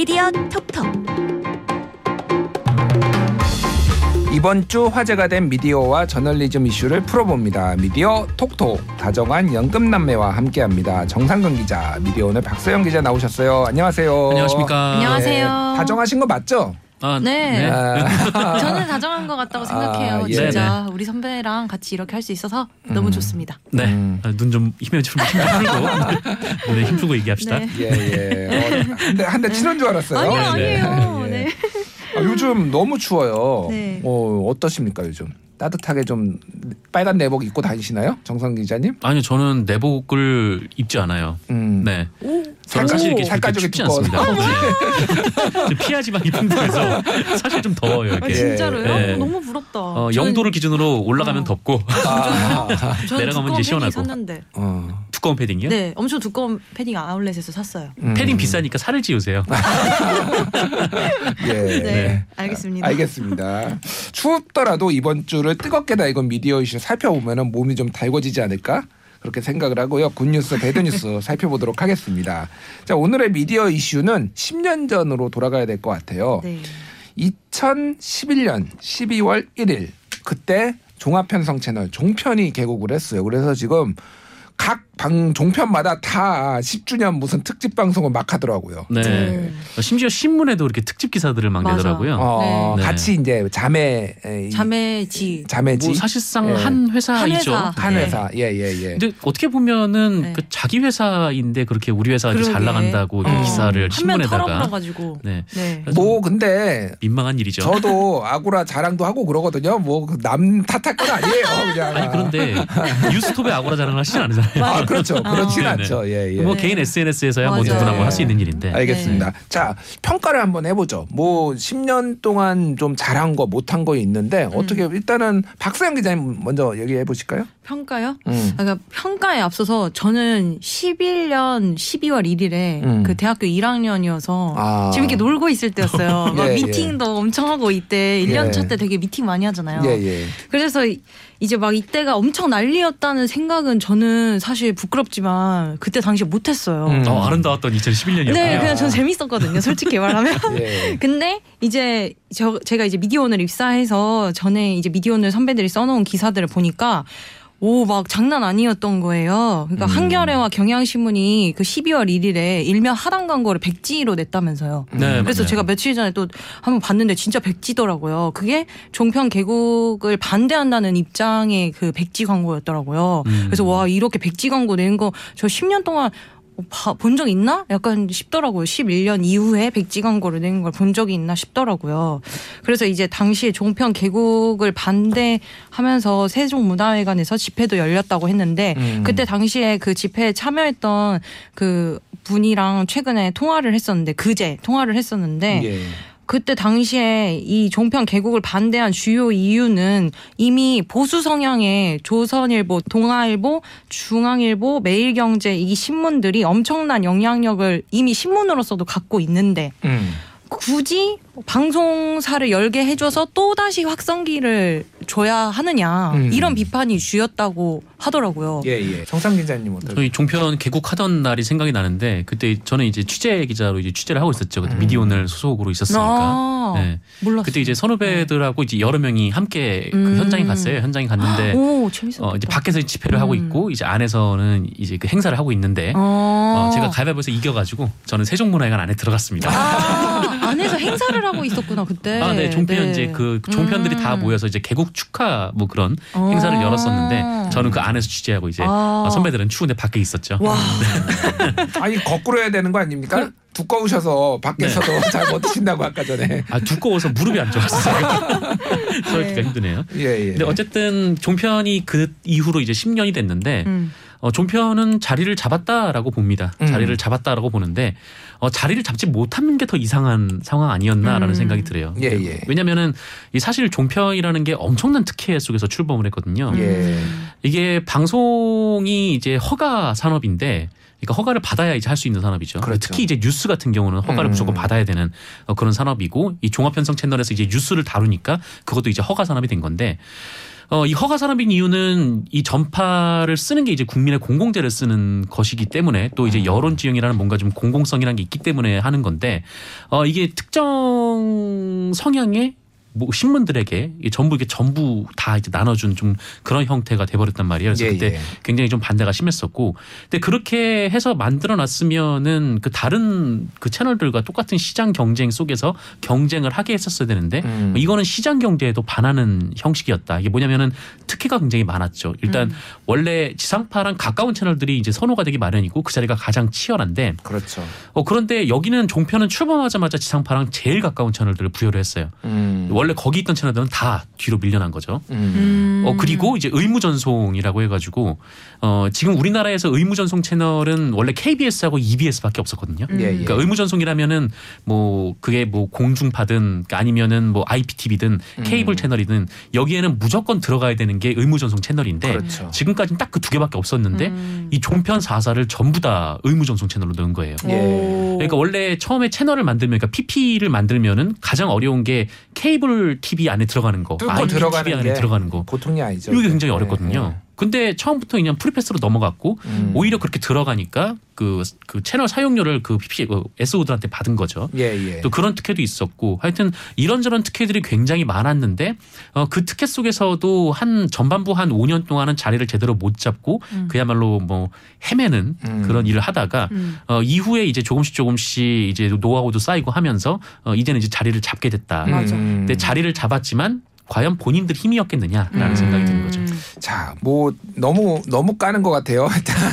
미디어 톡톡 이번 주 화제가 된 미디어와 저널리즘 이슈를 풀어봅니다. 미디어 톡톡 다정한 연금남매와 함께합니다. 정상근 기자, 미디어 오늘 박서영 기자 나오셨어요. 안녕하세요. 안녕하십니까. 안녕하세요. 다정하신 거 맞죠? 아, 네. 아, 저는 다정한 것 같다고 생각해요. 아, 예. 진짜 우리 선배랑 같이 이렇게 할 수 있어서 너무 좋습니다. 네. 음. 눈좀 힘을 좀힘 풀고 눈에 힘 풀고 얘기합시다. 네. 예, 예. 어, 한대 한대 치는 줄 알았어요. 아니요, 네. 아니에요. 예. 네. 아, 요즘 너무 추워요. 네. 어, 어떠십니까 요즘? 따뜻하게 좀 빨간 내복 입고 다니시나요, 정상 기자님? 아니요, 저는 내복을 입지 않아요. 음. 네. 오, 저는 사실 이렇게 살 그렇게 가죽이 춥지 두꺼워서. 않습니다. 네. 좀 피하 지방이 풍부해서 사실 좀 더워요 아, 이렇게. 진짜로요? 네. 너무 부럽다. 어, 저는- 영도를 기준으로 올라가면 어. 덥고 아, 저는 내려가면 두꺼운 이제 시원하고. 샀는데. 어. 두꺼운 패딩이요. 네, 엄청 두꺼운 패딩 아울렛에서 샀어요. 음. 패딩 비싸니까 살을 찌우세요. 예. 네, 네. 알겠습니다. 알겠습니다. 추웠더라도 이번 주를 뜨겁게 달군 미디어 이슈 살펴보면 몸이 좀 달궈지지 않을까? 그렇게 생각을 하고요. 굿뉴스, 배드뉴스 살펴보도록 하겠습니다. 자, 오늘의 미디어 이슈는 10년 전으로 돌아가야 될 것 같아요. 네. 2011년 12월 1일 그때 종합편성 채널 종편이 개국을 했어요. 그래서 지금 각 방 종편마다 다 10주년 무슨 특집 방송을 막 하더라고요. 네. 네. 심지어 신문에도 이렇게 특집 기사들을 막 맞아. 내더라고요. 어, 네. 같이 이제 자매 에, 자매지. 자매지 뭐 사실상 예. 한 회사이죠. 한 회사. 한 네. 회사 예 예 예. 근데 어떻게 보면은 네. 그 자기 회사인데 그렇게 우리 회사가 이렇게 잘. 나간다고 이 어. 기사를 신문에다가 털어버려가지고. 네 네. 뭐 근데 민망한 일이죠. 저도 아구라 자랑도 하고 그러거든요. 뭐 남 탓할 건 아니에요. 그냥. 아니 그런데 뉴스톱에 아고라 자랑을 하시진 않으잖아요. 아 그렇죠. 그렇진 네, 않죠. 예 예. 뭐 네. 개인 SNS에서야 뭐 맞아요. 누구나 뭐 할 수 있는 일인데. 알겠습니다. 자 평가를 한번 해보죠. 뭐 10년 동안 좀 잘한 거 못한 거 있는데 음. 어떻게 일단은 박서영 기자님 먼저 얘기해 보실까요? 평가요? 음. 아, 그러니까 평가에 앞서서 저는 11년 12월 1일에 음. 그 대학교 1학년이어서 아. 재밌게 놀고 있을 때였어요. 막 예, 예. 미팅도 엄청 하고 이때 1년 예. 차때 되게 미팅 많이 하잖아요. 예 예. 그래서 이- 이제 막 이때가 엄청 난리였다는 생각은 저는 사실 부끄럽지만 그때 당시에 못했어요. 음. 어, 아름다웠던 2011년이었군요. 네, 그냥 전 재밌었거든요. 솔직히 말하면. 예. 근데 이제 저 제가 이제 미디어오늘 입사해서 전에 이제 미디어오늘 선배들이 써놓은 기사들을 보니까 오 막 장난 아니었던 거예요. 그러니까 음. 한겨레와 경향신문이 그 12월 1일에 일면 하단 광고를 백지로 냈다면서요. 네, 그래서 맞아요. 제가 며칠 전에 또 한번 봤는데 진짜 백지더라고요. 그게 종편 개국을 반대한다는 입장의 그 백지 광고였더라고요. 음. 그래서 와 이렇게 백지 광고 낸 거 저 10년 동안 본 적 있나? 약간 싶더라고요. 11년 이후에 백지 광고를 낸 걸 본 적이 있나 싶더라고요. 그래서 이제 당시에 종편 개국을 반대하면서 세종문화회관에서 집회도 열렸다고 했는데 음. 그때 당시에 그 집회에 참여했던 그 분이랑 최근에 통화를 했었는데 그제 통화를 했었는데 예. 그때 당시에 이 종편 개국을 반대한 주요 이유는 이미 보수 성향의 조선일보, 동아일보, 중앙일보, 매일경제 이 신문들이 엄청난 영향력을 이미 신문으로서도 갖고 있는데 음. 굳이 방송사를 열게 해줘서 또 다시 확성기를 줘야 하느냐 음. 이런 비판이 주였다고 하더라고요. 예 예. 정상 기자님 어떨? 저희 종편 개국하던 날이 생각이 나는데 그때 저는 이제 취재 기자로 이제 취재를 하고 있었죠. 그때 음. 미디오늘 소속으로 있었으니까. 아, 네. 몰랐어요. 그때 이제 선후배들하고 이제 여러 명이 함께 그 음. 현장에 갔어요. 현장에 갔는데 오 재밌었다. 어 이제 밖에서 집회를 하고 음. 있고 이제 안에서는 이제 그 행사를 하고 있는데 어. 어, 제가 가위바위보에서 이겨가지고 저는 세종문화회관 안에 들어갔습니다. 아, 안에서 행사를 하고 있었구나 그때. 아, 네. 종편 네. 이제 그 종편들이 다 음. 모여서 이제 개국 축하 뭐 그런 어. 행사를 열었었는데 저는 그 안에서 취재하고 이제 아. 어, 선배들은 추운데 밖에 있었죠. 와. 아니 거꾸로 해야 되는 거 아닙니까? 두꺼우셔서 밖에서도 잘못 드신다고 아까 전에. 아 두꺼워서 무릎이 안 좋았어요. 저기가 네. 힘드네요. 예 예. 근데 어쨌든 종편이 그 이후로 이제 10년이 됐는데 음. 어, 종편은 자리를 잡았다라고 봅니다. 음. 자리를 잡았다라고 보는데 어, 자리를 잡지 못하는 게 더 이상한 상황 아니었나라는 음. 생각이 들어요. 예, 예. 왜냐면은 이 사실 종편이라는 게 엄청난 특혜 속에서 출범을 했거든요. 예. 이게 방송이 이제 허가 산업인데 그러니까 허가를 받아야 이제 할 수 있는 산업이죠. 그렇죠. 특히 이제 뉴스 같은 경우는 허가를 음. 무조건 받아야 되는 어, 그런 산업이고 이 종합편성 채널에서 이제 뉴스를 다루니까 그것도 이제 허가 산업이 된 건데 어, 이 허가 산업인 이유는 이 전파를 쓰는 게 이제 국민의 공공재를 쓰는 것이기 때문에 또 이제 여론 지형이라는 뭔가 좀 공공성이라는 게 있기 때문에 하는 건데 어, 이게 특정 성향의 뭐 신문들에게 전부 이게 전부 다 이제 나눠준 좀 그런 형태가 돼버렸단 말이에요. 그래서 예, 그때 예. 굉장히 좀 반대가 심했었고, 근데 그렇게 해서 만들어 놨으면은 그 다른 그 채널들과 똑같은 시장 경쟁 속에서 경쟁을 하게 했었어야 되는데 음. 이거는 시장 경제에도 반하는 형식이었다. 이게 뭐냐면은 특혜가 굉장히 많았죠. 일단 원래 지상파랑 가까운 채널들이 이제 선호가 되기 마련이고 그 자리가 가장 치열한데 그렇죠. 어 그런데 여기는 종편은 출범하자마자 지상파랑 제일 가까운 채널들을 부여를 했어요. 음. 원래 거기 있던 채널들은 다 뒤로 밀려난 거죠. 음. 음. 어 그리고 이제 의무 전송이라고 해가지고 어 지금 우리나라에서 의무 전송 채널은 원래 KBS하고 EBS밖에 없었거든요. 음. 예, 예. 그러니까 의무 전송이라면은 뭐 그게 뭐 공중파든 그러니까 아니면은 뭐 IPTV든 음. 케이블 채널이든 여기에는 무조건 들어가야 되는 게 의무 전송 채널인데 그렇죠. 지금까지는 딱 그 두 개밖에 없었는데 음. 이 종편 4사를 전부 다 의무 전송 채널로 넣은 거예요. 예. 오. 그러니까 원래 처음에 채널을 만들면 그러니까 PP를 만들면은 가장 어려운 게 케이블 TV 안에 들어가는 거, 뚫고 IPTV 들어가는 안에 게 들어가는 거. 보통이 아니죠. 이게 굉장히 예, 어렵거든요. 근데 처음부터 그냥 프리패스로 넘어갔고 예. 음. 오히려 그렇게 들어가니까 그, 그 채널 사용료를 그 PP 그 SO들한테 받은 거죠. 예, 예. 또 그런 특혜도 있었고 하여튼 이런저런 특혜들이 굉장히 많았는데 어, 그 특혜 속에서도 한 전반부 한 5년 동안은 자리를 제대로 못 잡고 음. 그야말로 뭐 헤매는 음. 그런 일을 하다가 음. 어, 이후에 이제 조금씩 조금씩 이제 노하우도 쌓이고 하면서 어, 이제는 이제 자리를 잡게 됐다. 맞아. 음. 근데 자리를 잡았지만 과연 본인들 힘이었겠느냐라는 음. 생각이 드는 거죠. 자, 뭐 너무 너무 까는 것 같아요.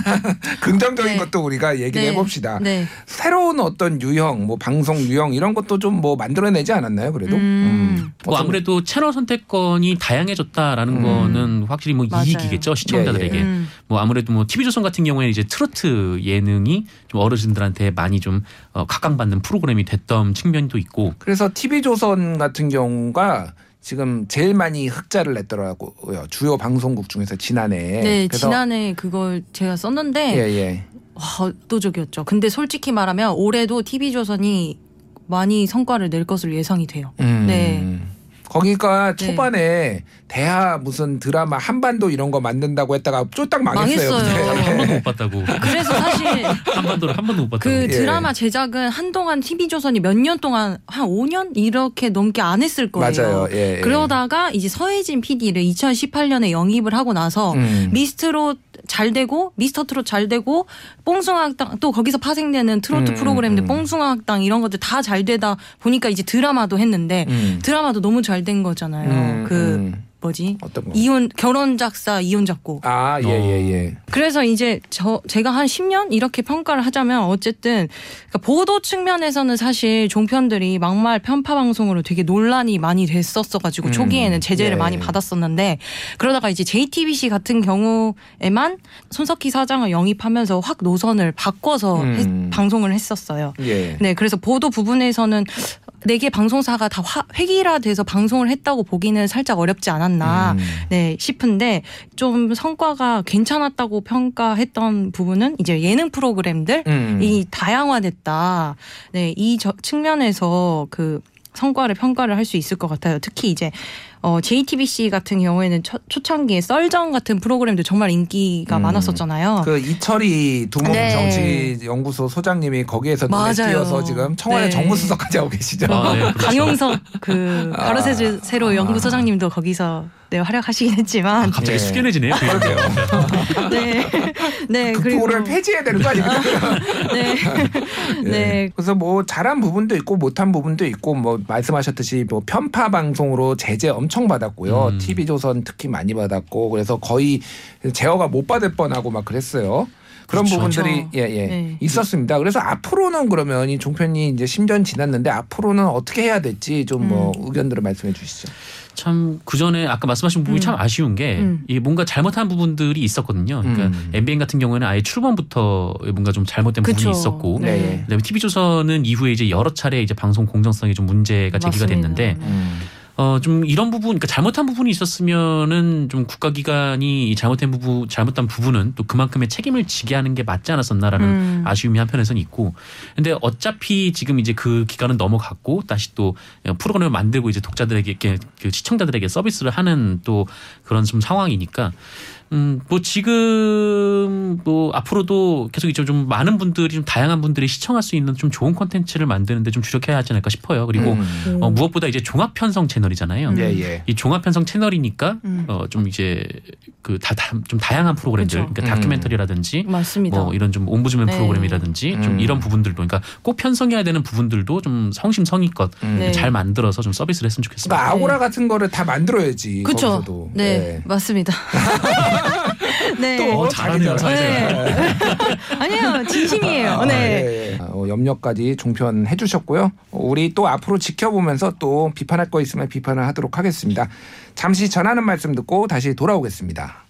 긍정적인 네. 것도 우리가 얘기를 네. 해봅시다. 네. 새로운 어떤 유형, 뭐 방송 유형 이런 것도 좀 뭐 만들어내지 않았나요? 그래도. 음. 뭐 어떤- 아무래도 채널 선택권이 다양해졌다라는 음. 거는 확실히 뭐 맞아요. 이익이겠죠 시청자들에게. 예, 예. 음. 뭐 아무래도 뭐 TV조선 같은 경우에는 이제 트로트 예능이 좀 어르신들한테 많이 좀 어, 각광받는 프로그램이 됐던 측면도 있고 그래서 TV조선 같은 경우가 지금 제일 많이 흑자를 냈더라고요. 주요 방송국 중에서 지난해. 네, 지난해 그걸 제가 썼는데 예, 예. 와, 압도적이었죠. 근데 솔직히 말하면 올해도 TV조선이 많이 성과를 낼 것으로 예상이 돼요. 음. 네. 거기가 네. 초반에 대하 무슨 드라마 한반도 이런 거 만든다고 했다가 쫄딱 망했어요. 망했어요. 한 번도 못 봤다고 그래서 사실 한반도를 한 번도 못 봤다고. 그 예. 드라마 제작은 한동안 TV조선이 몇 년 동안 한 5년 이렇게 넘게 안 했을 거예요. 맞아요. 예, 예. 그러다가 이제 서혜진 PD를 2018년에 영입을 하고 나서 음. 미스트롯 잘 되고 미스터 트롯 잘 되고 뽕숭아학당 또 거기서 파생되는 트로트 음, 프로그램들 음. 뽕숭아학당 이런 것들 다 잘 되다 보니까 이제 드라마도 했는데 음. 드라마도 너무 잘된 거잖아요. 음, 그 음. 뭐지? 어떤 거? 이혼 결혼 작사 이혼 작곡. 아, 예, 예, 예. 그래서 이제 저 제가 한 10년 이렇게 평가를 하자면 어쨌든 그러니까 보도 측면에서는 사실 종편들이 막말 편파 방송으로 되게 논란이 많이 됐었어 가지고 음, 초기에는 제재를 예. 많이 받았었는데 그러다가 이제 JTBC 같은 경우에만 손석희 사장을 영입하면서 확 노선을 바꿔서 음. 했- 방송을 했었어요. 예. 네, 그래서 보도 부분에서는 네 개 방송사가 다 화- 획일화돼서 방송을 했다고 보기는 살짝 어렵지 않았 나. 음. 네, 싶은데 좀 성과가 괜찮았다고 평가했던 부분은 이제 예능 프로그램들이 음. 다양화됐다. 네, 이 저- 측면에서 그 성과를 평가를 할 수 있을 것 같아요. 특히 이제 어, JTBC 같은 경우에는 초, 초창기에 썰전 같은 프로그램도 정말 인기가 음. 많았었잖아요. 그 이철이 두목 네. 정치 연구소 소장님이 거기에서 눈에. 띄어서 지금 청와대 네. 정무수석까지 하고 계시죠. 아, 네, 그렇죠. 강용석 그 아. 가로세제 세로 연구소장님도 거기서 네, 활약하시긴 했지만 갑자기 예. 숙연해지네요. 그. 네. 네, 그 그리고 프로그램 폐지해야 되는 거 아닙니까? 네. 예. 네. 그래서 뭐 잘한 부분도 있고 못한 부분도 있고 뭐 말씀하셨듯이 뭐 편파 방송으로 제재 엄청 받았고요. 음. TV조선 특히 많이 받았고 그래서 거의 제어가 못 받을 뻔하고 막 그랬어요. 그런 그렇죠. 부분들이 그렇죠. 예, 예. 네. 있었습니다. 그래서 앞으로는 그러면 이 종편이 이제 10년 지났는데 앞으로는 어떻게 해야 될지 좀뭐 음. 의견들을 말씀해 주시죠. 참 그전에 아까 말씀하신 부분이 음. 참 아쉬운 게 음. 이게 뭔가 잘못한 부분들이 있었거든요. 그러니까 음. MBN 같은 경우에는 아예 출범부터 뭔가 좀 잘못된 그쵸. 부분이 있었고 네. 그다음에 TV조선은 이후에 이제 여러 차례 이제 방송 공정성이 좀 문제가 제기가 맞습니다. 됐는데 음. 어, 좀 이런 부분, 그러니까 잘못한 부분이 있었으면은 좀 국가기관이 이 잘못한 부분, 잘못한 부분은 또 그만큼의 책임을 지게 하는 게 맞지 않았었나라는 음. 아쉬움이 한편에서는 있고. 근데 어차피 지금 이제 그 기간은 넘어갔고 다시 또 프로그램을 만들고 이제 독자들에게 이렇게 그 시청자들에게 서비스를 하는 또 그런 좀 상황이니까 음, 뭐 지금 뭐 앞으로도 계속 이제 좀 많은 분들이 좀 다양한 분들이 시청할 수 있는 좀 좋은 콘텐츠를 만드는데 좀 주력해야 하지 않을까 싶어요. 그리고 음. 어, 무엇보다 이제 종합 편성 채널이잖아요. 예, 예. 이 종합 편성 채널이니까 음. 어, 좀 이제 그다좀 다양한 프로그램들, 그쵸. 그러니까 음. 다큐멘터리라든지 맞습니다. 뭐 이런 좀 옴부즈맨 네. 프로그램이라든지 좀 음. 이런 부분들도 그러니까 꼭 편성해야 되는 부분들도 좀 성심성의껏 음. 네. 잘 만들어서 좀 서비스를 했으면 좋겠습니다. 그러니까 아고라 같은 거를 다 만들어야지. 그렇죠. 네, 예. 맞습니다. 네. 또 어, 잘하네요, 자기들- 네. 아니에요, 진심이에요. 아, 네. 예, 예. 어, 염려까지 종편해 주셨고요. 우리 또 앞으로 지켜보면서 또 비판할 거 있으면 비판을 하도록 하겠습니다. 잠시 전하는 말씀 듣고 다시 돌아오겠습니다.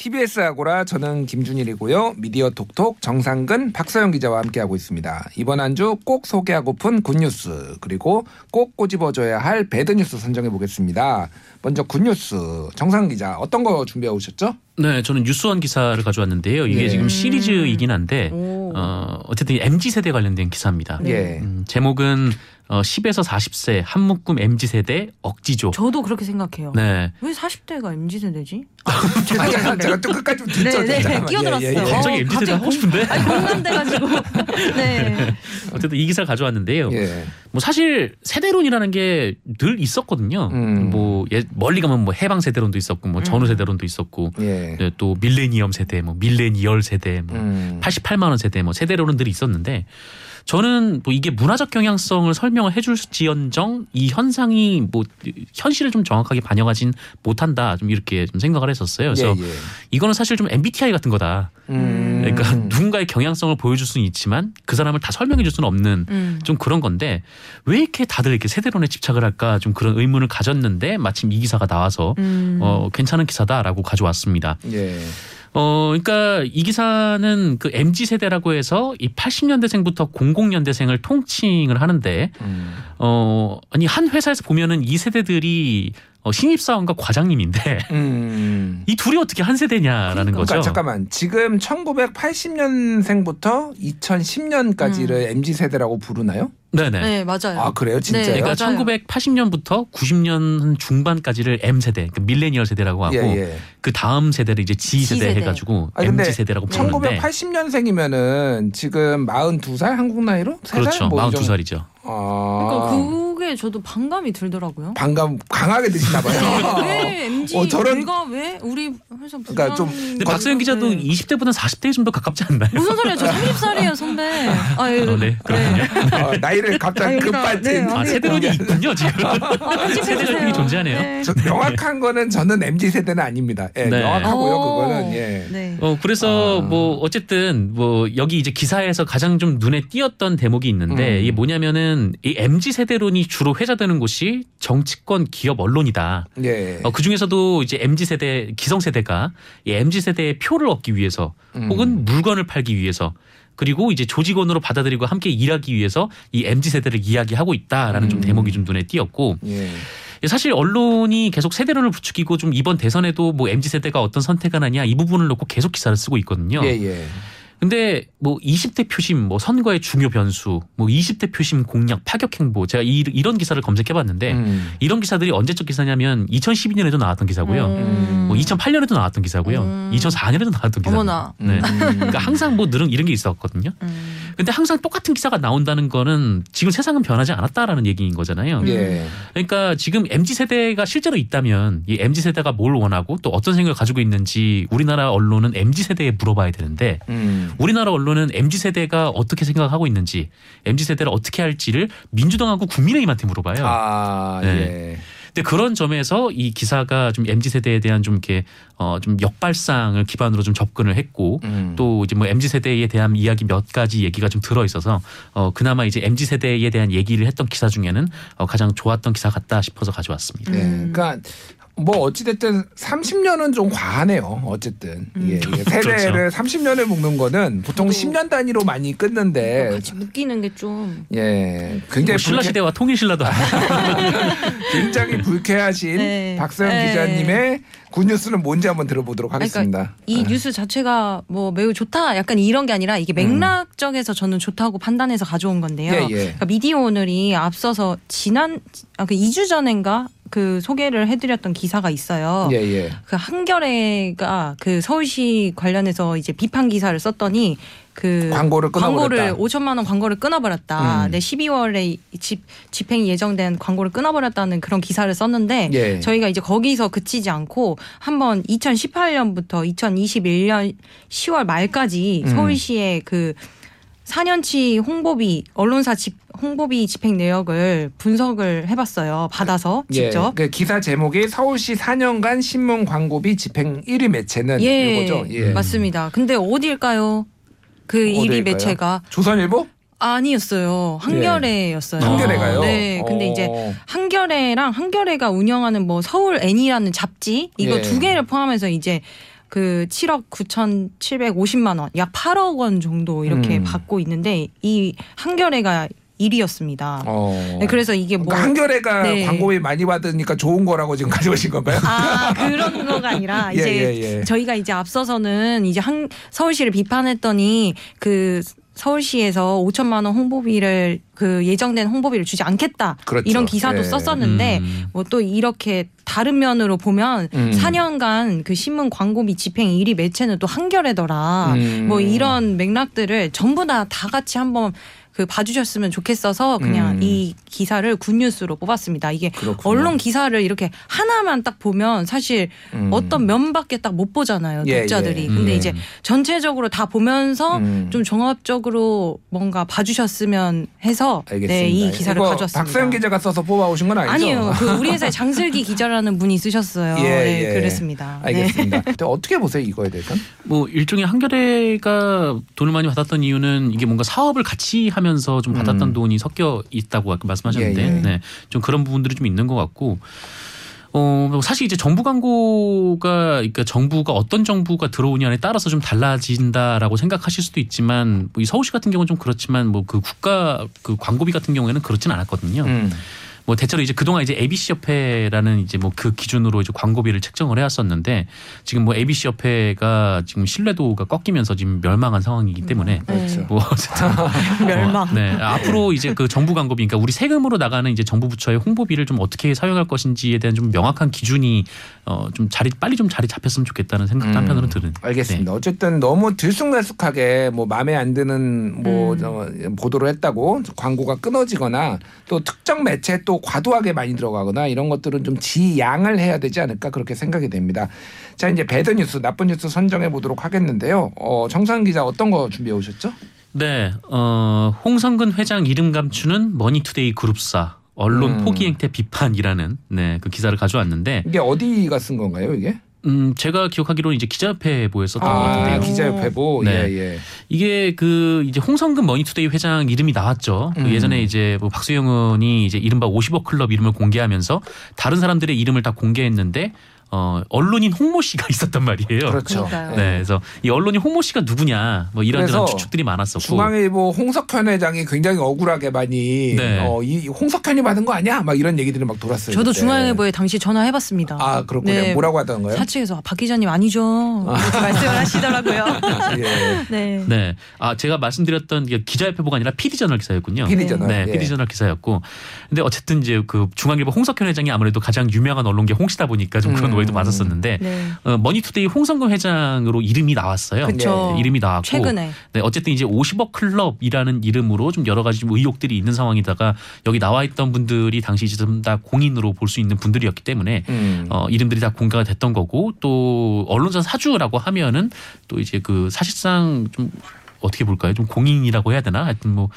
TBS 아고라 저는 김준일이고요. 미디어 톡톡 정상근 박서영 기자와 함께하고 있습니다. 이번 한 주 꼭 소개하고픈 굿뉴스 그리고 꼭 꼬집어줘야 할 배드뉴스 선정해 보겠습니다. 먼저 굿뉴스 정상근 기자 어떤 거 준비해 오셨죠? 네, 저는 뉴스원 기사를 가져왔는데요. 이게 예. 지금 시리즈이긴 한데 오. 어, 어쨌든 MZ 세대 관련된 기사입니다. 네. 예. 음, 제목은 어, 10에서 40세 한 묶음 MZ 세대 억지조. 저도 그렇게 생각해요. 네. 왜 40대가 MZ 세대지? 아, 제가, 제가 또 끝까지 좀 듣죠. 네, 네, 잠깐만. 끼어들었어요. 예, 예, 예. 갑자기 어, MZ 세대 갑자기 하고 싶은데. 아니 공감돼가지고. 네. 어쨌든 이 기사를 가져왔는데요. 예. 뭐 사실 세대론이라는 게 늘 있었거든요. 음. 뭐 예, 멀리 가면 뭐 해방 세대론도 있었고 뭐 전후 음. 세대론도 있었고 예. 네, 또 밀레니엄 세대, 뭐 밀레니얼 세대, 뭐 음. 88만 원 세대, 뭐 세대론들이 있었는데 저는 뭐 이게 문화적 경향성을 설명을 해줄지언정 이 현상이 뭐 현실을 좀 정확하게 반영하진 못한다 좀 이렇게 좀 생각을 했었어요. 그래서 예, 예. 이거는 사실 좀 MBTI 같은 거다. 음. 그러니까 누군가의 경향성을 보여줄 수는 있지만 그 사람을 다 설명해줄 수는 없는 음. 좀 그런 건데 왜 이렇게 다들 이렇게 세대론에 집착을 할까 좀 그런 의문을 가졌는데 마침 이 기사가 나와서 음. 어 괜찮은 기사다라고 가져왔습니다. 예. 어 그러니까 이 기사는 그 MZ 세대라고 해서 이 80년대생부터 00년대생을 통칭을 하는데 음. 어 아니 한 회사에서 보면은 이 세대들이 어, 신입사원과 과장님인데 음. 이 둘이 어떻게 한 세대냐라는 거죠. 그러니까 잠깐만 지금 1980년생부터 2010년까지를 MZ 세대라고 부르나요? 네네. 네 맞아요. 아 그래요, 진짜요? 네, 그러니까 맞아요. 1980년부터 90년 중반까지를 M 세대, 그 밀레니얼 세대라고 하고 예, 예. 그 다음 세대를 이제 G 세대 G세대. 해가지고 아니, 근데 MZ 세대라고 부르는데 1980년생이면은 지금 42살 한국 나이로? 그렇죠, 뭐이 정도? 42살이죠. 아. 그러니까 그게 저도 반감이 들더라고요. 반감 강하게 드시나 봐요. 왜 MZ 어, 저런- 내가 왜 우리 회사 그러니까 좀- 부장- 근데 박서영 기자도 네. 20대보다는 40대에 좀 더 가깝지 않나요? 무슨 소리야? 저 30살이에요, 선배. 아유, 어, 네, 그렇군요. 어, 나이를 갑자기 아, 여기다, 급발진. 네, 아, 아, 세대론이 있군요, 지금. 아, 세대론이 존재하네요. 네. 저 명확한 거는 저는 MZ 세대는 아닙니다. 예, 네. 명확하고요. 오. 그거는 예. 네. 어, 그래서 아. 뭐 어쨌든 뭐 여기 이제 기사에서 가장 좀 눈에 띄었던 대목이 있는데 음. 이게 뭐냐 면은 이 MZ 세대론이 주로 회자되는 곳이 정치권, 기업, 언론이다. 예. 어, 그 중에서도 이제 MZ 세대, 기성 세대가 이 MZ 세대의 표를 얻기 위해서 음. 혹은 물건을 팔기 위해서 그리고 이제 조직원으로 받아들이고 함께 일하기 위해서 이 MZ 세대를 이야기하고 있다라는 좀 음. 대목이 좀 눈에 띄었고 예. 사실 언론이 계속 세대론을 부추기고 좀 이번 대선에도 뭐 MZ 세대가 어떤 선택을 하냐 이 부분을 놓고 계속 기사를 쓰고 있거든요. 예, 예. 근데 뭐 20대 표심, 뭐 선거의 중요 변수, 뭐 20대 표심 공약, 파격 행보 제가 이, 이런 기사를 검색해봤는데 음. 이런 기사들이 언제적 기사냐면 2012년에도 나왔던 기사고요. 음. 뭐 2008년에도 나왔던 기사고요. 음. 2004년에도 나왔던 기사. 어머나. 네. 음. 그러니까 항상 뭐 늘은 이런 게 있었거든요. 음. 근데 항상 똑같은 기사가 나온다는 거는 지금 세상은 변하지 않았다라는 얘기인 거잖아요. 예. 그러니까 지금 MZ 세대가 실제로 있다면 이 MZ 세대가 뭘 원하고 또 어떤 생각을 가지고 있는지 우리나라 언론은 MZ 세대에 물어봐야 되는데 음. 우리나라 언론은 MZ 세대가 어떻게 생각하고 있는지 MZ 세대를 어떻게 할지를 민주당하고 국민의힘한테 물어봐요. 아, 네. 예. 근데 그런 점에서 이 기사가 좀 MZ 세대에 대한 좀 이렇게 어좀 역발상을 기반으로 좀 접근을 했고 음. 또 이제 뭐 MZ 세대에 대한 이야기 몇 가지 얘기가 좀 들어 있어서 어 그나마 이제 MZ 세대에 대한 얘기를 했던 기사 중에는 어 가장 좋았던 기사 같다 싶어서 가져왔습니다. 예. 음. 그러니까 뭐 어찌됐든 30년은 좀 과하네요. 어쨌든 예, 예. 세대를 30년을 묶는 거는 보통 저도- 10년 단위로 많이 끊는데 같이 묶이는 게 좀예뭐 굉장히 신라 불쾌, 시대와 통일 신라도 아니고 굉장히 불쾌하신 네. 박서영 네. 기자님의 굿뉴스는 뭔지 한번 들어보도록 하겠습니다. 그러니까 이 뉴스 자체가 뭐 매우 좋다 약간 이런 게 아니라 이게 맥락적에서 저는 좋다고 판단해서 가져온 건데요. 예, 예. 그러니까 미디어 오늘이 앞서서 지난 아, 그 2주 전인가 그 소개를 해드렸던 기사가 있어요. 예, 예. 그 한겨레가 그 서울시 관련해서 이제 비판 기사를 썼더니 그 광고를 끊어버렸다. 광고를 5천만 원 광고를 끊어버렸다. 음. 네, 12월에 집 집행이 예정된 광고를 끊어버렸다는 그런 기사를 썼는데 예. 저희가 이제 거기서 그치지 않고 한번 2018년부터 2021년 10월 말까지 음. 서울시의 그 4년치 홍보비 언론사 집 홍보비 집행 내역을 분석을 해봤어요. 받아서 직접. 예, 그 기사 제목이 서울시 4년간 신문 광고비 집행 1위 매체는 예, 이거죠. 예. 맞습니다. 근데 어디일까요? 그 1위 어디일까요? 매체가 조선일보? 아니었어요. 한겨레였어요. 한겨레가요. 네. 근데 어. 이제 한겨레랑 한겨레가 운영하는 뭐 서울 애니라는 잡지 이거 예. 두 개를 포함해서 이제 그 7억 9,750만 원, 약 8억 원 정도 이렇게 음. 받고 있는데 이 한겨레가 1위였습니다. 어. 네, 그래서 이게 뭐 그러니까 한겨레가 네. 광고비 많이 받으니까 좋은 거라고 지금 가져오신 건가요? 아 그런 거가 아니라 예, 이제 예, 예. 저희가 이제 앞서서는 이제 한 서울시를 비판했더니 그 서울시에서 5천만 원 홍보비를 그 예정된 홍보비를 주지 않겠다 그렇죠. 이런 기사도 예. 썼었는데 음. 뭐또 이렇게 다른 면으로 보면 음. 4년간 그 신문 광고비 집행 1위 매체는 또 한겨레더라 음. 뭐 이런 맥락들을 전부 다 다 같이 한번 그 봐주셨으면 좋겠어서 그냥 음. 이 기사를 굿뉴스로 뽑았습니다. 이게 그렇군요. 언론 기사를 이렇게 하나만 딱 보면 사실 음. 어떤 면밖에 딱 못 보잖아요 예, 독자들이. 예. 근데 음. 이제 전체적으로 다 보면서 음. 좀 종합적으로 뭔가 봐주셨으면 해서 알겠습니다. 네, 이 기사를 가져왔습니다. 박서영 기자가 써서 뽑아오신 건 아니죠? 아니요, 그 우리 회사에 장슬기 기자라는 분이 쓰셨어요. 예, 네, 예. 그랬습니다. 네. 알겠습니다. 근데 어떻게 보세요 이거에 대해서는? 뭐 일종의 한겨레가 돈을 많이 받았던 이유는 이게 뭔가 사업을 같이 하면 서 좀 받았던 음. 돈이 섞여 있다고 아까 말씀하셨는데 예, 예. 네, 좀 그런 부분들이 좀 있는 것 같고 어, 뭐 사실 이제 정부 광고가 그러니까 정부가 어떤 정부가 들어오냐에 따라서 좀 달라진다라고 생각하실 수도 있지만 뭐 이 서울시 같은 경우는 좀 그렇지만 뭐 그 국가 그 광고비 같은 경우에는 그렇진 않았거든요. 음. 뭐 대체로 이제 그동안 이제 ABC 협회라는 이제 뭐 그 기준으로 이제 광고비를 책정을 해왔었는데 지금 뭐 ABC 협회가 지금 신뢰도가 꺾이면서 지금 멸망한 상황이기 때문에 그렇죠. 뭐 어쨌든 멸망. 어, 네 앞으로 이제 그 정부 광고비 그러니까 우리 세금으로 나가는 이제 정부 부처의 홍보비를 좀 어떻게 사용할 것인지에 대한 좀 명확한 기준이 어좀 자리 빨리 좀 자리 잡혔으면 좋겠다는 생각도 음, 한편으로는 드는. 알겠습니다. 어쨌든 너무 들쑥날쑥하게 뭐 마음에 안 드는 뭐 음. 어, 보도를 했다고 광고가 끊어지거나 또 특정 매체 과도하게 많이 들어가거나 이런 것들은 좀 지양을 해야 되지 않을까 그렇게 생각이 됩니다. 자 이제 bad news 나쁜 뉴스 선정해 보도록 하겠는데요. 어, 정상 기자 어떤 거 준비해 오셨죠? 네, 어, 홍성근 회장 이름 감추는 머니투데이 그룹사 언론 음. 포기 행태 비판이라는 네, 그 기사를 가져왔는데 이게 어디가 쓴 건가요 이게? 음, 제가 기억하기로는 이제 기자협회보에 썼던 것 같은데요. 기자협회 보 네. 예 예. 이게 그 이제 홍성근 머니투데이 회장 이름이 나왔죠. 그 음. 예전에 이제 뭐 박수영 의원이 이제 이른바 50억 클럽 이름을 공개하면서 다른 사람들의 이름을 다 공개했는데 어 언론인 홍모 씨가 있었단 말이에요. 그렇죠. 그러니까요. 네, 그래서 이 언론인 홍모 씨가 누구냐 뭐 이런 그래서 저런 추측들이 많았었고. 중앙일보 홍석현 회장이 굉장히 억울하게 많이 네. 어, 이 홍석현이 받은 거 아니야? 막 이런 얘기들이 막 돌았어요. 저도 그때. 중앙일보에 당시 전화해봤습니다. 아 그렇군요. 네. 뭐라고 하던가요? 사측에서 아, 박 기자님 아니죠 이렇게 말씀을 하시더라고요. 예. 네. 네. 아, 제가 말씀드렸던 기자협회보가 아니라 PD저널 기사였군요. PD저널. 네, 예. PD저널 기사였고. 근데 어쨌든 이제 그 중앙일보 홍석현 회장이 아무래도 가장 유명한 언론계 홍씨다 보니까 좀 그런 음. 오해도 받았었는데 네. 어, 머니투데이 홍성근 회장으로 이름이 나왔어요. 그쵸. 네, 이름이 나왔고. 최근에 네, 어쨌든 이제 50억 클럽이라는 이름으로 좀 여러 가지 좀 의혹들이 있는 상황이다가 여기 나와 있던 분들이 당시 좀 다 공인으로 볼 수 있는 분들이었기 때문에 음. 어, 이름들이 다 공개가 됐던 거고 또 언론사 사주라고 하면은 또 이제 그 사실상 좀 어떻게 볼까요? 좀 공인이라고 해야 되나? 하여튼 뭐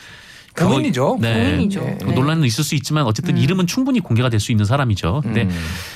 고민이죠. 네. 고민이죠. 네. 그 논란은 있을 수 있지만 어쨌든 음. 이름은 충분히 공개가 될 수 있는 사람이죠. 근데 음.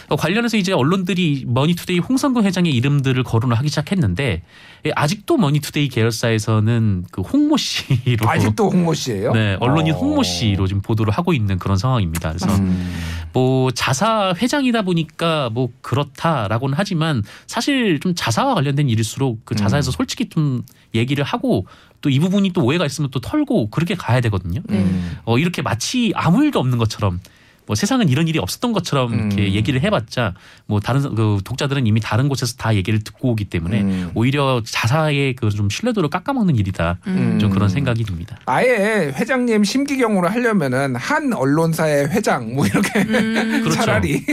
어, 관련해서 이제 언론들이 머니투데이 홍성근 회장의 이름들을 거론을 하기 시작했는데 예, 아직도 머니투데이 계열사에서는 그 홍모 씨로 아직도 홍모 씨예요? 네 언론인 어. 홍모 씨로 지금 보도를 하고 있는 그런 상황입니다. 그래서 음. 뭐 자사 회장이다 보니까 뭐 그렇다라고는 하지만 사실 좀 자사와 관련된 일일수록 그 자사에서 솔직히 좀 얘기를 하고 또 이 부분이 또 오해가 있으면 또 털고 그렇게 가야 되거든요. 음. 어 이렇게 마치 아무 일도 없는 것처럼 뭐 세상은 이런 일이 없었던 것처럼 이렇게 음. 얘기를 해봤자 뭐 다른 사- 그 독자들은 이미 다른 곳에서 다 얘기를 듣고 오기 때문에 음. 오히려 자사의 그 좀 신뢰도를 깎아먹는 일이다. 음. 좀 그런 생각이 듭니다. 아예 회장님 심기경으로 하려면은 한 언론사의 회장 뭐 이렇게 음. 그렇죠. 차라리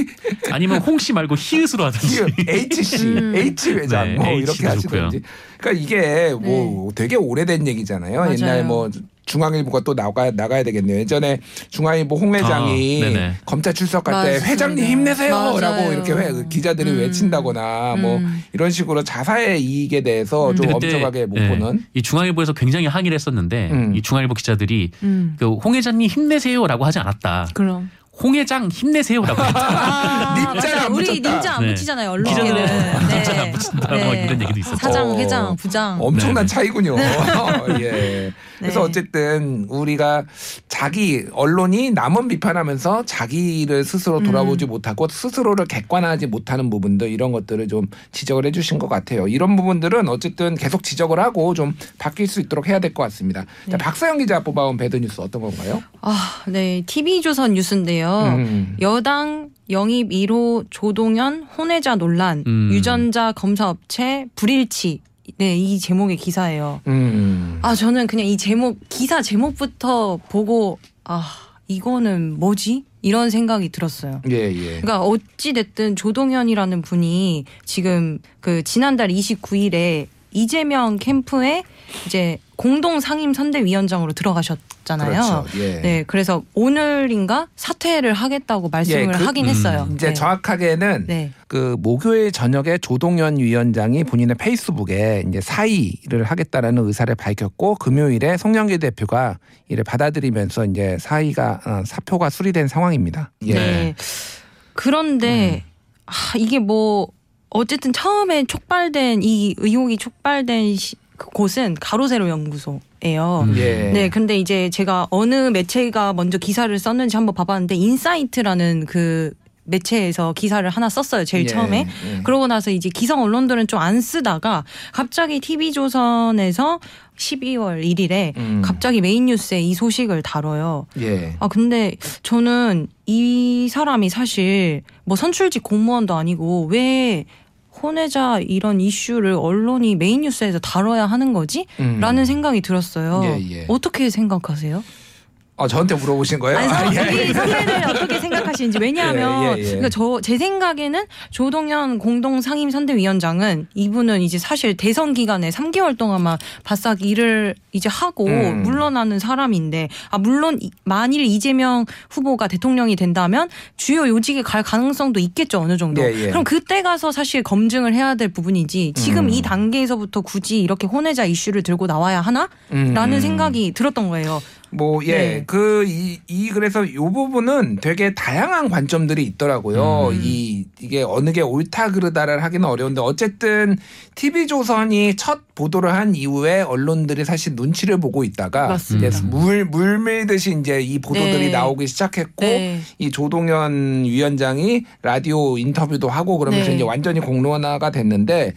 아니면 홍씨 말고 히읗으로 하든지. HC, 음. H 회장 네, 뭐 H도 이렇게 좋고요. 하시든지. 그러니까 이게 뭐 되게 오래된 얘기잖아요. 맞아요. 옛날 뭐 중앙일보가 또 나가 나가야 되겠네요. 예전에 중앙일보 홍 회장이 아. 검찰 출석할 때 맞습니다. 회장님 힘내세요라고 맞아요. 이렇게 회- 기자들이 음. 외친다거나 뭐 음. 이런 식으로 자사의 이익에 대해서 음. 좀 엄격하게 못 예, 보는. 이 중앙일보에서 굉장히 항의를 했었는데 음. 이 중앙일보 기자들이 음. 그홍 회장님 힘내세요라고 하지 않았다. 그럼. 홍 회장 힘내세요라고 했다. 아, 맞아요. 안 우리 붙였다. 님자 안 네. 붙이잖아요. 언론에는. 님자를 안 붙인다. 뭐 이런 얘기도 있었죠. 사장, 어. 회장, 부장. 엄청난. 차이군요. 예. 그래서 네. 어쨌든 우리가 자기 언론이 남은 비판하면서 자기를 스스로 돌아보지 못하고 스스로를 객관화하지 못하는 부분들 이런 것들을 좀 지적을 해주신 것 같아요. 이런 부분들은 어쨌든 계속 지적을 하고 좀 바뀔 수 있도록 해야 될 것 같습니다. 자, 네. 박사영 기자 뽑아온 배드 뉴스 어떤 건가요? 아, 네. TV조선 뉴스인데요. 음. 여당 영입 1호 조동현 혼외자 논란, 음. 유전자 검사 업체 불일치. 네, 이 제목의 기사예요. 음. 아, 저는 그냥 이 제목, 기사 제목부터 보고, 아, 이거는 뭐지? 이런 생각이 들었어요. 예, 예. 그러니까 어찌 됐든 조동현이라는 분이 지금 그 지난달 29일에 이재명 캠프에 이제 공동 상임 선대위원장으로 들어가셨잖아요. 그렇죠. 예. 네, 그래서 오늘인가 사퇴를 하겠다고 말씀을 예, 그- 하긴 했어요. 이제 네. 정확하게는 네. 그 목요일 저녁에 조동현 위원장이 본인의 페이스북에 이제 사의를 하겠다라는 의사를 밝혔고 금요일에 송영길 대표가 이를 받아들이면서 이제 사의가 어, 사표가 수리된 상황입니다. 예. 네. 그런데 아, 이게 뭐 어쨌든 처음에 촉발된 이 의혹이 촉발된 시, 그 곳은 가로세로 연구소예요. 음. 예. 네, 근데 이제 제가 어느 매체가 먼저 기사를 썼는지 한번 봐봤는데 인사이트라는 그 매체에서 기사를 하나 썼어요. 제일 예, 처음에. 예. 그러고 나서 이제 기성 언론들은 좀 안 쓰다가 갑자기 TV조선에서 12월 1일에 음. 갑자기 메인 뉴스에 이 소식을 다뤄요. 예. 아 근데 저는 이 사람이 사실 뭐 선출직 공무원도 아니고 왜 혼외자 이런 이슈를 언론이 메인 뉴스에서 다뤄야 하는 거지? 음. 라는 생각이 들었어요. 예, 예. 어떻게 생각하세요? 아, 저한테 물어보신 거예요? 아니, 아, 선- 예. 우리 선배들 어떻게 생각하시는지 왜냐하면 예, 예, 예. 그러니까 저 제 생각에는 조동현 공동 상임 선대위원장은 이분은 이제 사실 대선 기간에 3개월 동안만 바싹 일을 이제 하고 음. 물러나는 사람인데 아 물론 이- 만일 이재명 후보가 대통령이 된다면 주요 요직에 갈 가능성도 있겠죠 어느 정도. 예, 예. 그럼 그때 가서 사실 검증을 해야 될 부분이지 지금 음. 이 단계에서부터 굳이 이렇게 혼외자 이슈를 들고 나와야 하나? 음. 라는 생각이 들었던 거예요. 뭐, 예, 네. 그, 이, 이, 그래서 요 부분은 되게 다양한 관점들이 있더라고요. 음. 이, 이게 어느 게 옳다 그르다를 하기는 어려운데, 어쨌든, TV조선이 첫 보도를 한 이후에 언론들이 사실 눈치를 보고 있다가, 맞습니다. 이제 물, 물 밀듯이 이제 이 보도들이 네. 나오기 시작했고, 네. 이 조동현 위원장이 라디오 인터뷰도 하고 그러면서 네. 이제 완전히 공론화가 됐는데,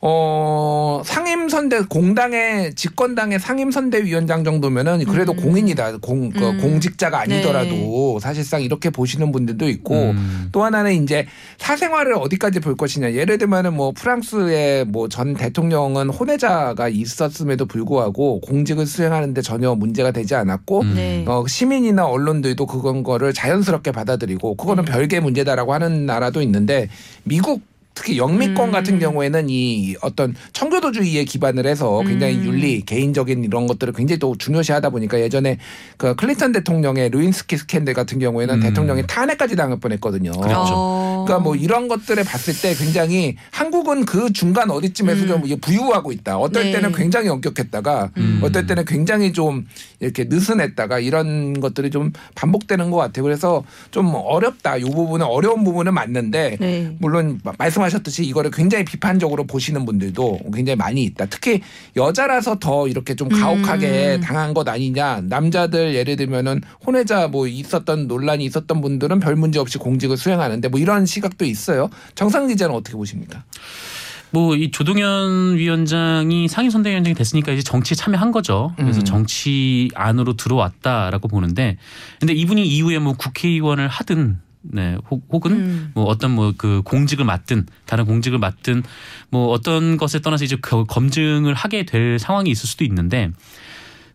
어, 상임선대, 공당의, 집권당의 상임선대위원장 정도면은 그래도 음. 공인이다. 공, 그 음. 공직자가 아니더라도 사실상 이렇게 보시는 분들도 있고 음. 또 하나는 이제 사생활을 어디까지 볼 것이냐. 예를 들면은 뭐 프랑스의 뭐 전 대통령은 혼외자가 있었음에도 불구하고 공직을 수행하는데 전혀 문제가 되지 않았고 음. 네. 어, 시민이나 언론들도 그건 거를 자연스럽게 받아들이고 그거는 네. 별개 문제다라고 하는 나라도 있는데 미국 특히 영미권 음. 같은 경우에는 이 어떤 청교도주의에 기반을 해서 굉장히 음. 윤리 개인적인 이런 것들을 굉장히 또 중요시하다 보니까 예전에 그 클린턴 대통령의 루인스키 스캔들 같은 경우에는 음. 대통령이 탄핵까지 당할 뻔했거든요. 그렇죠. 어. 그러니까 뭐 이런 것들을 봤을 때 굉장히 한국은 그 중간 어디쯤에서 음. 좀 이게 부유하고 있다. 어떨 네. 때는 굉장히 엄격했다가 음. 어떨 때는 굉장히 좀 이렇게 느슨했다가 이런 것들이 좀 반복되는 것 같아요. 그래서 좀 어렵다. 이 부분은 어려운 부분은 맞는데 네. 물론 마- 말씀하셨듯이 이거를 굉장히 비판적으로 보시는 분들도 굉장히 많이 있다. 특히 여자라서 더 이렇게 좀 가혹하게 음. 당한 것 아니냐. 남자들 예를 들면은 혼외자 뭐 있었던 논란이 있었던 분들은 별 문제 없이 공직을 수행하는데 뭐 이런 시각도 있어요. 정상 기자는 어떻게 보십니까? 뭐 이 조동현 위원장이 상임 선대위원장이 됐으니까 이제 정치에 참여한 거죠. 그래서 음. 정치 안으로 들어왔다라고 보는데, 근데 이분이 이후에 뭐 국회의원을 하든, 네, 혹- 혹은 음. 뭐 어떤 뭐 그 공직을 맡든 다른 공직을 맡든 뭐 어떤 것에 떠나서 이제 그 검증을 하게 될 상황이 있을 수도 있는데.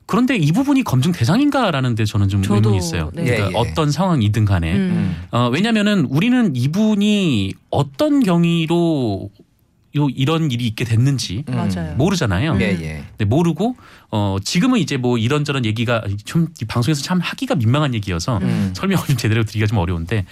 그런데 이 부분이 검증 대상인가라는 데 저는 좀 저도, 의문이 있어요. 네. 그러니까 예, 예. 어떤 상황이든 간에 음. 어, 왜냐면은 우리는 이분이 어떤 경위로 요 이런 일이 있게 됐는지 음. 모르잖아요. 음. 예, 예. 네, 모르고 어 지금은 이제 뭐 이런저런 얘기가 좀이 방송에서 참 하기가 민망한 얘기여서 음. 설명을 좀 제대로 드리기가 좀 어려운데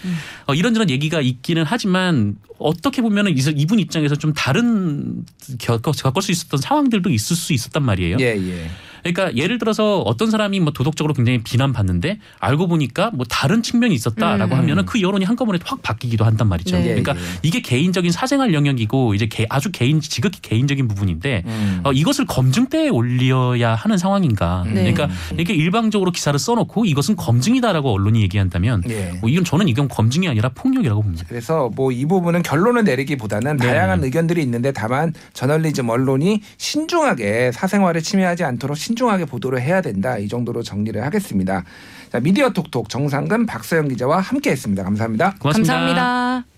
어, 이런저런 얘기가 있기는 하지만 어떻게 보면은 이- 이분 입장에서 좀 다른 겪- 겪을 수 있었던 상황들도 있을 수 있었단 말이에요. 예, 예. 그러니까 예를 들어서 어떤 사람이 뭐 도덕적으로 굉장히 비난받는데 알고 보니까 뭐 다른 측면이 있었다라고 음. 하면은 그 여론이 한꺼번에 확 바뀌기도 한단 말이죠. 네. 그러니까 예, 예. 이게 개인적인 사생활 영역이고 이제 개- 아주 개인 지극히 개인적인 부분인데 음. 어, 이것을 검증대에 올려야 하는 상황인가. 네. 그러니까 이렇게 일방적으로 기사를 써놓고 이것은 검증이다라고 언론이 얘기한다면 예. 뭐 이건 저는 이건 검증이 아니라 폭력이라고 봅니다. 그래서 뭐 이 부분은 결론을 내리기보다는 네. 다양한 의견들이 있는데 다만 저널리즘 언론이 신중하게 사생활을 침해하지 않도록 신중하게 보도를 해야 된다. 이 정도로 정리를 하겠습니다. 자, 미디어 톡톡 정상근 박서영 기자와 함께했습니다. 감사합니다. 고맙습니다. 감사합니다.